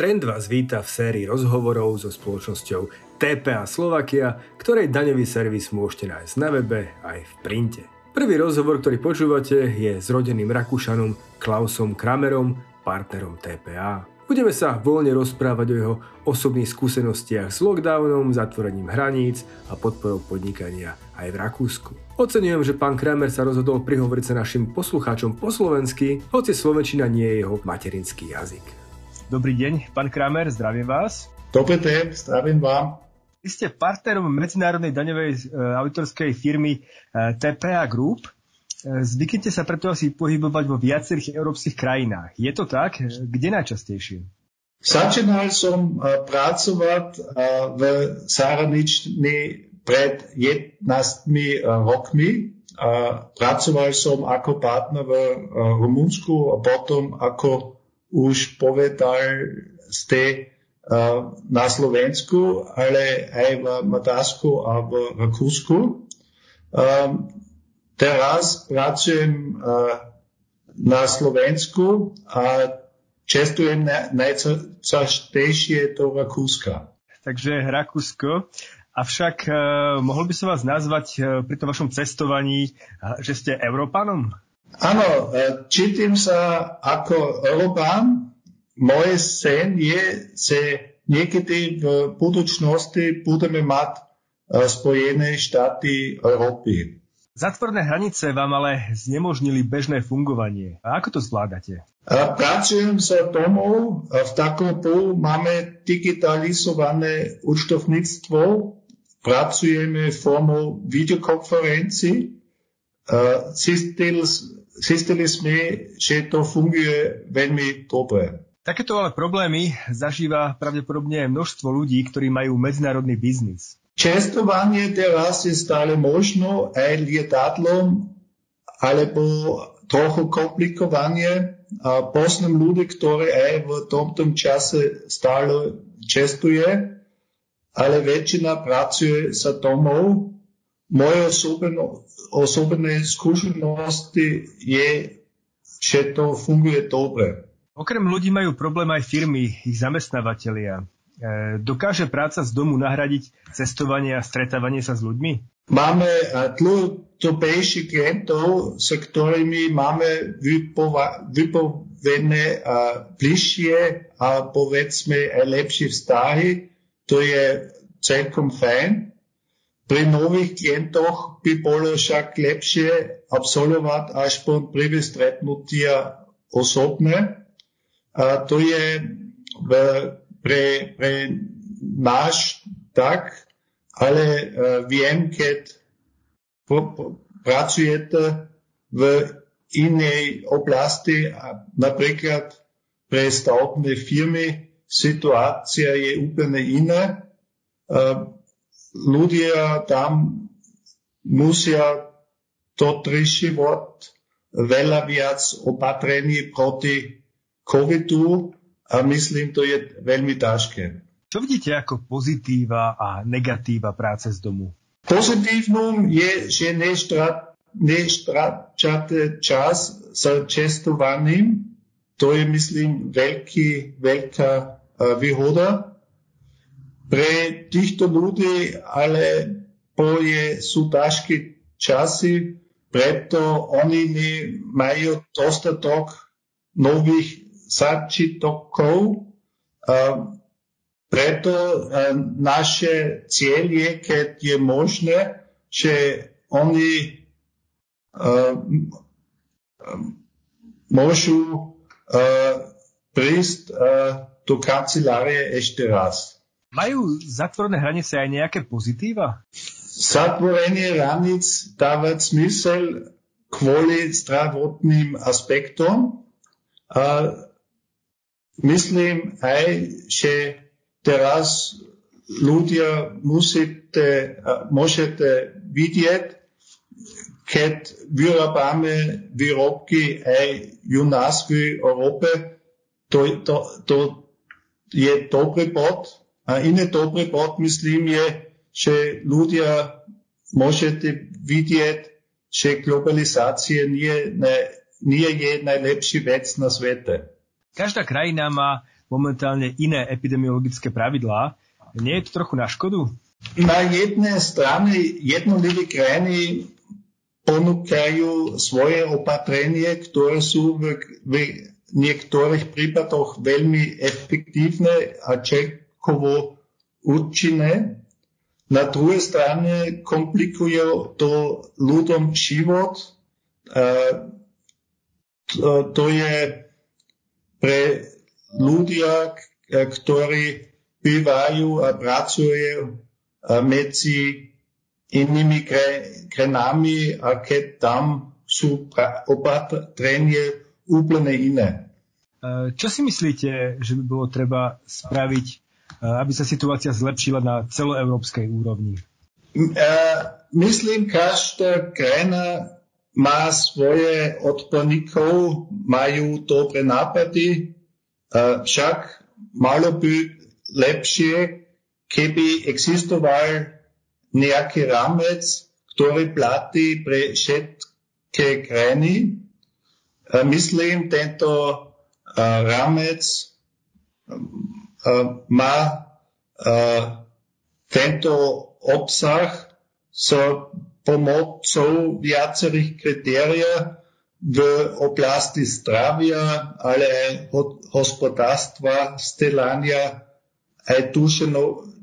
Trend vás víta v sérii rozhovorov so spoločnosťou TPA Slovakia, ktorej daňový servis môžete nájsť na webe aj v printe. Prvý rozhovor, ktorý počúvate, je s rodeným Rakúšanom Klausom Kramerom, partnerom TPA. Budeme sa voľne rozprávať o jeho osobných skúsenostiach s lockdownom, zatvorením hraníc a podporou podnikania aj v Rakúsku. Oceňujem, že pán Kramer sa rozhodol prihovoriť sa našim poslucháčom po slovensky, hoci slovenčina nie je jeho materinský jazyk. Dobrý deň, pán Kramer, zdravím vás. Dobrý deň, zdravím vám. Vy ste partnerom medzinárodnej daňovej e, autorskej firmy e, TPA Group. E, zvyknete sa preto asi pohybovať vo viacerých európskych krajinách. Je to tak? Kde najčastejšie? Začínal som pracovať v zahraničí pred 11 rokmi. Pracoval som ako partner v Rumunsku a potom ako už povedal ste na Slovensku, ale aj v Maďarsku a v Rakúsku. Teraz pracujem na Slovensku a čestujem na, do Rakúska. Takže Rakúsko. Avšak uh, mohol by som vás nazvať uh, pri tom vašom cestovaní, uh, že ste Európanom? Áno, e, cítim sa ako Európan. Môj sen je, že niekedy v budúcnosti budeme mať e, Spojené štáty Európy. Zatvorné hranice vám ale znemožnili bežné fungovanie. A ako to zvládate? Pracujem sa domov. V takom polu máme digitalizované účtovníctvo. Pracujeme formou videokonferencií. Zistil zistili sme, že to funguje veľmi dobre. Takéto ale problémy zažíva pravdepodobne množstvo ľudí, ktorí majú medzinárodný biznis. Čestovanie teraz je stále možno aj lietadlom alebo trochu komplikovanie. A poznám ľudí, ktorí aj v tomto čase stále čestuje, ale väčšina pracuje sa domov moje osobné, osobné skúsenosti je, že to funguje dobre. Okrem ľudí majú problém aj firmy, ich zamestnávateľia. E, dokáže práca z domu nahradiť cestovanie a stretávanie sa s ľuďmi? Máme dlhodobejších klientov, s ktorými máme vypovedené bližšie a povedzme aj lepšie vztahy. To je celkom fajn. Pri nových klientoch by bolo však lepšie absolvovať aspoň prvé stretnutia osobné. A to je pre, pre náš tak, ale uh, viem, keď pracujete v inej oblasti, napríklad pre stavebné firmy, situácia je úplne iná. Uh, ľudia tam musia dotrižovať veľa viac opatrení proti covidu a myslím, to je veľmi ťažké. Čo vidíte ako pozitíva a negatíva práce z domu? Pozitívnom je, že nestráčate čas s cestovaním. To je, myslím, veľký, veľká výhoda pre týchto ľudí ale boje sú ťažké časy, preto oni majú dostatok nových začitkov. Preto naše cieľ je, keď je možné, že oni môžu prísť do kancelárie ešte raz. Majú zatvorené hranice aj nejaké pozitíva? Zatvorenie hraníc dáva zmysel kvôli zdravotným aspektom. A myslím aj, že teraz ľudia musíte, môžete vidieť, keď vyrábame výrobky aj u nás v Európe, to, to, to je dobrý bod, a iný dobrý bod, myslím, je, že ľudia môžete vidieť, že globalizácia nie, nie, nie je najlepší vec na svete. Každá krajina má momentálne iné epidemiologické pravidlá. Nie je to trochu na škodu? Na jednej strane jednotlivé krajiny ponúkajú svoje opatrenie, ktoré sú v, v niektorých prípadoch veľmi efektívne a čelkovo účinné. Na druhej strane komplikuje to ľuďom život. To, to je pre ľudia, ktorí bývajú a pracujú medzi inými krajinami a keď tam sú opatrenie úplne iné. Čo si myslíte, že by bolo treba spraviť aby sa situácia zlepšila na celoeurópskej úrovni? Myslím, každá krajina má svoje odborníkov, majú dobré nápady, však malo by lepšie, keby existoval nejaký rámec, ktorý platí pre všetky krajiny. Myslím, tento rámec má tento obsah s pomocou viacerých kritérií v oblasti zdravia, ale aj hospodárstva, stelania, aj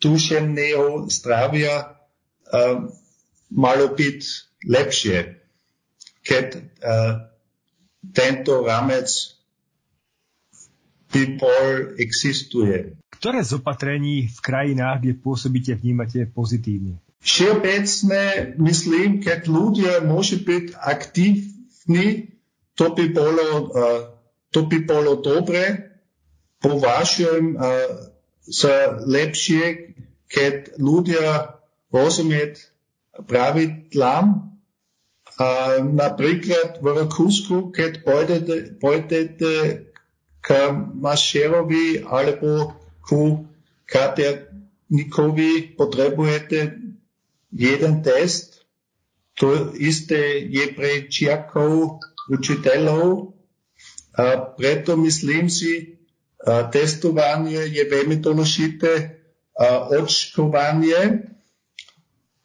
duševného zdravia malo byť lepšie, keď tento rámec people existuje. Ktoré z opatrení v krajinách, kde pôsobíte, vnímate pozitívne? Všeobecne myslím, keď ľudia môžu byť aktívni, to by bolo, uh, to by bolo dobre. Považujem uh, za lepšie, keď ľudia rozumieť pravidlám. Uh, napríklad v Rakúsku, keď pôjdete, pôjdete k mašerovi alebo ku katernikovi potrebujete jeden test. To isté je pre čiakov učiteľov. A preto myslím si, testovanie je veľmi dôležité. Očkovanie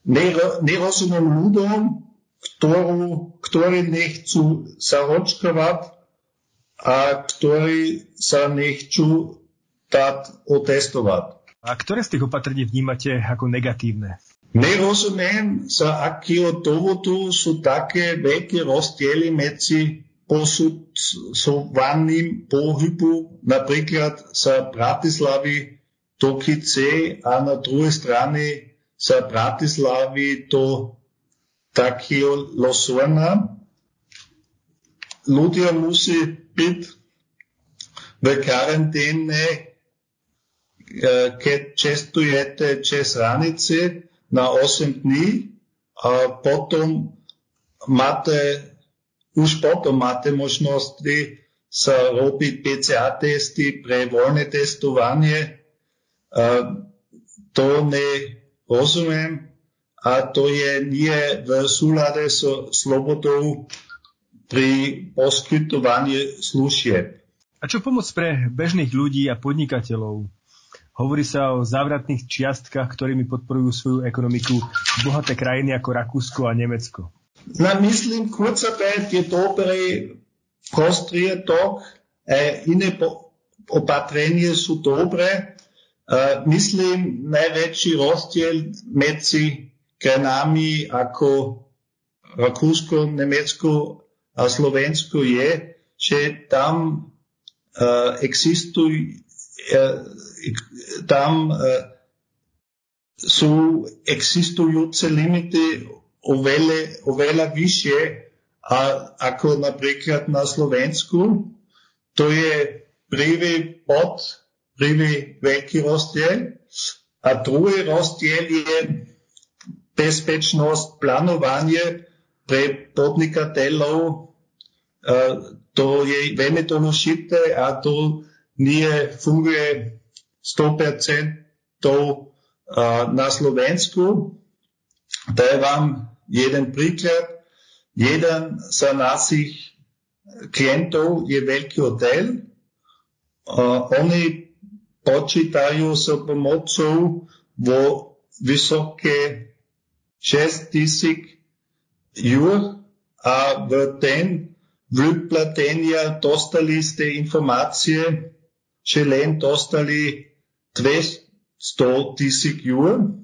nerozumiem ľuďom, ktorí nechcú sa očkovať, a ktorí sa nechcú dať otestovať. A ktoré z tých opatrení vnímate ako negatívne? Nerozumiem, za akého dôvodu sú také veľké rozdiely medzi posudzovaním pohybu napríklad sa Bratislavy do Kice a na druhej strane sa Bratislavy do takého Losorna. Ľudia musí byť v karanténe, keď cestujete cez hranice na 8 dní a potom máte, už potom máte možnosti sa robiť PCA testy pre voľné testovanie. To nerozumiem a to je nie v súlade so slobodou pri poskytovaní služieb. A čo pomoc pre bežných ľudí a podnikateľov? Hovorí sa o závratných čiastkách, ktorými podporujú svoju ekonomiku bohaté krajiny ako Rakúsko a Nemecko. Na myslím, kurzarbeit je dobrý prostriedok, e, iné opatrenie sú dobré. E, myslím, najväčší rozdiel medzi krajinami ako Rakúsko, Nemecko a Slovensku je, že tam uh, existujú uh, tam uh, sú existujúce limity oveľa, oveľa vyššie a, ako napríklad na Slovensku. To je prvý bod, prvý veľký rozdiel. A druhý rozdiel je bezpečnosť, plánovanie pre podnikateľov to je veľmi dôležité a to nie funguje 100% na Slovensku. Daj vám jeden príklad. Jeden z našich klientov je veľký hotel. Oni počítajú s pomocou vo vysoké 6 tisíc eur a v ten vyplatenia dostali ste informácie, že len dostali 200 tisíc eur.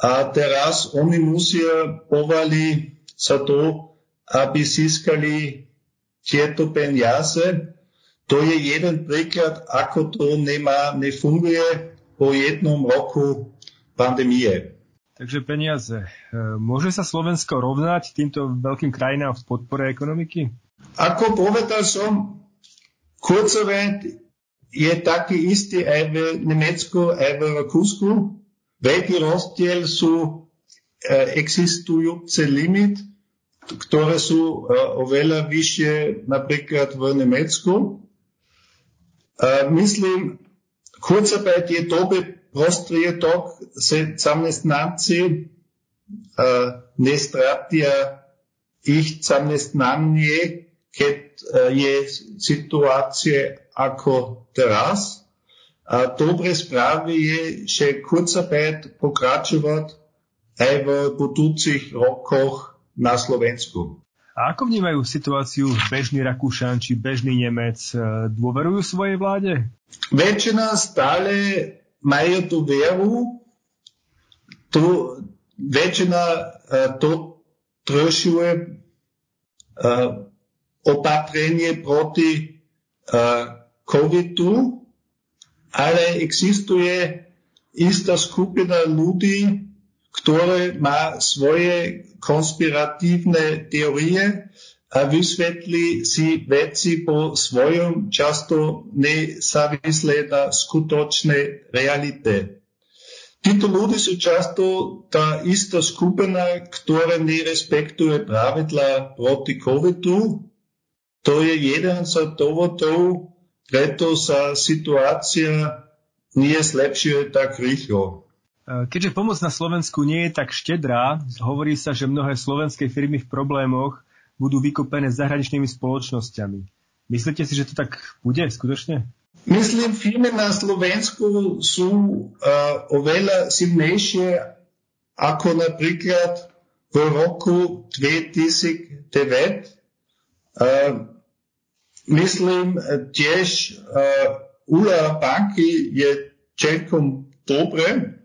A teraz oni musia povali sa to, aby získali tieto peniaze. To je jeden príklad, ako to nemá, nefunguje po jednom roku pandémie. Takže peniaze. E, môže sa Slovensko rovnať týmto veľkým krajinám v podpore ekonomiky? Ako povedal som, kurzovent je taký istý aj v Nemecku, aj v Rakúsku. Veľký rozdiel sú e, existujúce limit, ktoré sú e, oveľa vyššie napríklad v Nemecku. Myslím, Kurzarbeit je dobre prostriedok se zamestnanci ne stratia ich zamestnanie, keď je situácie ako teraz. A dobre správy je, že kurzarbeit pokračovať aj v budúcich rokoch na Slovensku. A ako vnímajú situáciu bežný Rakúšan či bežný Nemec? Dôverujú svojej vláde? Väčšina stále majú tú vieru, tu väčšina uh, to trošuje uh, opatrenie proti uh, covidu, ale existuje istá skupina ľudí, ktoré má svoje konspiratívne teórie a vysvetlí si veci po svojom, často nezávisle na skutočnej realite. Títo ľudí sú často tá istá skupina, ktorá nerespektuje pravidla proti covidu. To je jeden z dôvodov, preto sa situácia nie zlepšuje tak rýchlo. Keďže pomoc na Slovensku nie je tak štedrá, hovorí sa, že mnohé slovenské firmy v problémoch budú vykopené zahraničnými spoločnosťami. Myslíte si, že to tak bude skutočne? Myslím, firmy na Slovensku sú uh, oveľa silnejšie ako napríklad v roku 2009. Uh, myslím tiež uh, úloha banky je celkom dobre,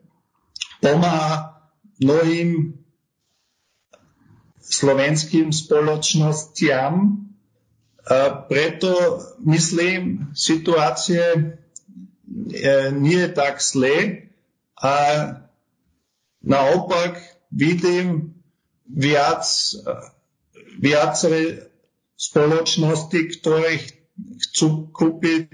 pomáha mnohým slovenským spoločnostiam. Preto myslím, situácie nie je tak zlé a naopak vidím viac, viaceré spoločnosti, ktoré chcú kúpiť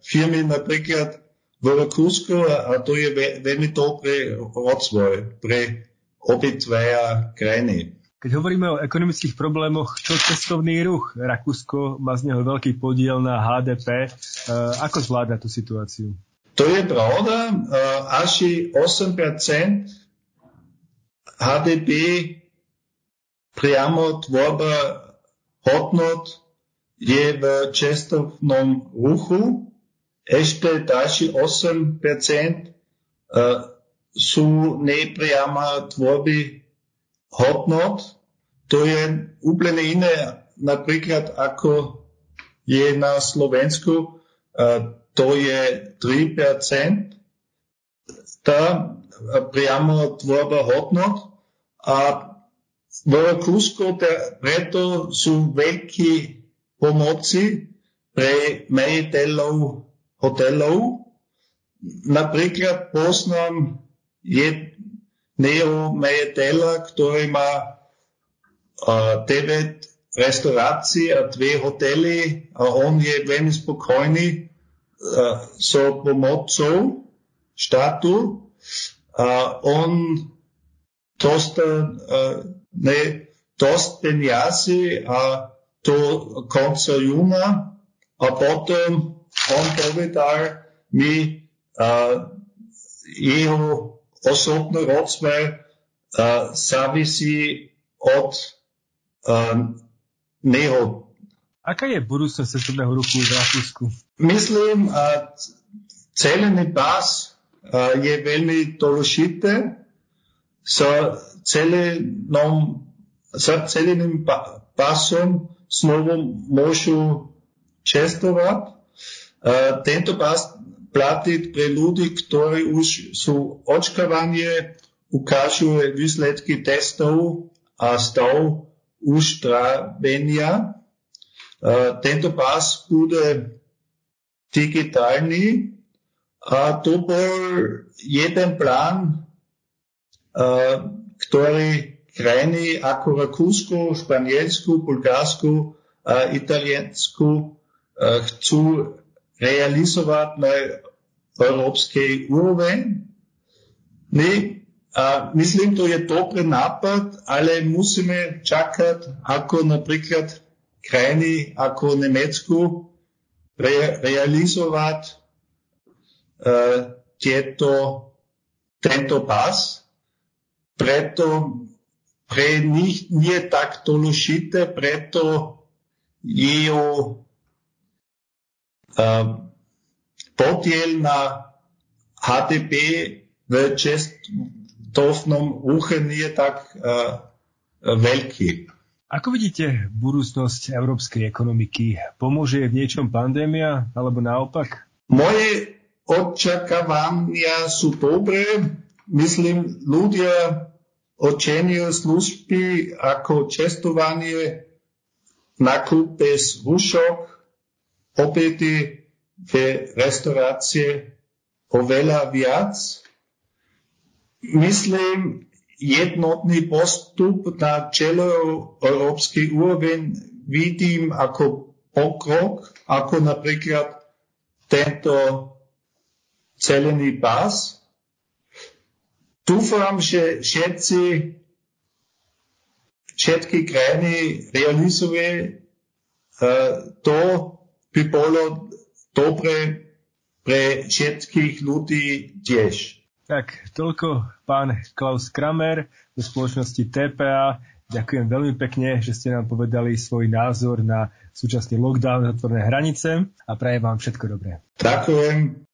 firmy napríklad v Rakúsku a to je veľmi dobrý rozvoj pre obidvaja krajiny. Keď hovoríme o ekonomických problémoch, čo cestovný ruch? Rakúsko má z neho veľký podiel na HDP. E, ako zvláda tú situáciu? To je pravda. E, Asi 8% HDP priamo tvorba hodnot je v cestovnom ruchu. Ešte ďalší 8% e, sú nepriama tvorby hodnot. To je úplne iné napríklad ako je na Slovensku. To je 3% tá priamo tvorba hodnot a v Rakúsku preto sú veľké pomoci pre majiteľov hotelov. Napríklad poznám jedného majiteľa, ktorý má 9 restauracji a dve hotely a on je veľmi spokojný so pomocou štátu a on dostal ne, dosť peniazy a do konca júna a potom on povedal mi uh, jeho osobný rozmer uh, závisí od um, neho. Aká je budúcnosť cestovného ruchu v Rakúsku? Myslím, a celený pás je veľmi dôležité. Sa celenom, sa celeným pásom znovu môžu čestovať. Tento pás platí pre ľudí, ktorí už sú očkávanie, ukážu výsledky testov a stav uzdravenia. Tento pás bude digitálny a to bol jeden plán, ktorý krajiny ako Rakúsko, Španielsku, Bulgarsku a Italiensku chcú realizovať na európskej úroveň. My, a myslím, to je dobrý nápad, ale musíme čakať, ako napríklad krajiny ako Nemecku re, realizovať uh, tieto, tento pas. Preto pre nich nie tak dôležité, preto jeho uh, podiel na HDP v cestovnom ruche nie tak uh, veľký. Ako vidíte budúcnosť európskej ekonomiky? Pomôže v niečom pandémia alebo naopak? Moje očakávania sú dobré. Myslím, ľudia oceniujú služby ako cestovanie, nakup bez rúšok, obedy v restaurácie oveľa viac. Myslím, jednotný postup na celoeurópskej úroveň vidím ako pokrok, ako napríklad tento celený pás. Dúfam, že všetci, všetky krajiny realizuje uh, to, by bolo dobre pre všetkých ľudí tiež. Tak, toľko pán Klaus Kramer zo spoločnosti TPA. Ďakujem veľmi pekne, že ste nám povedali svoj názor na súčasný lockdown, zatvorné hranice a prajem vám všetko dobré. Ďakujem.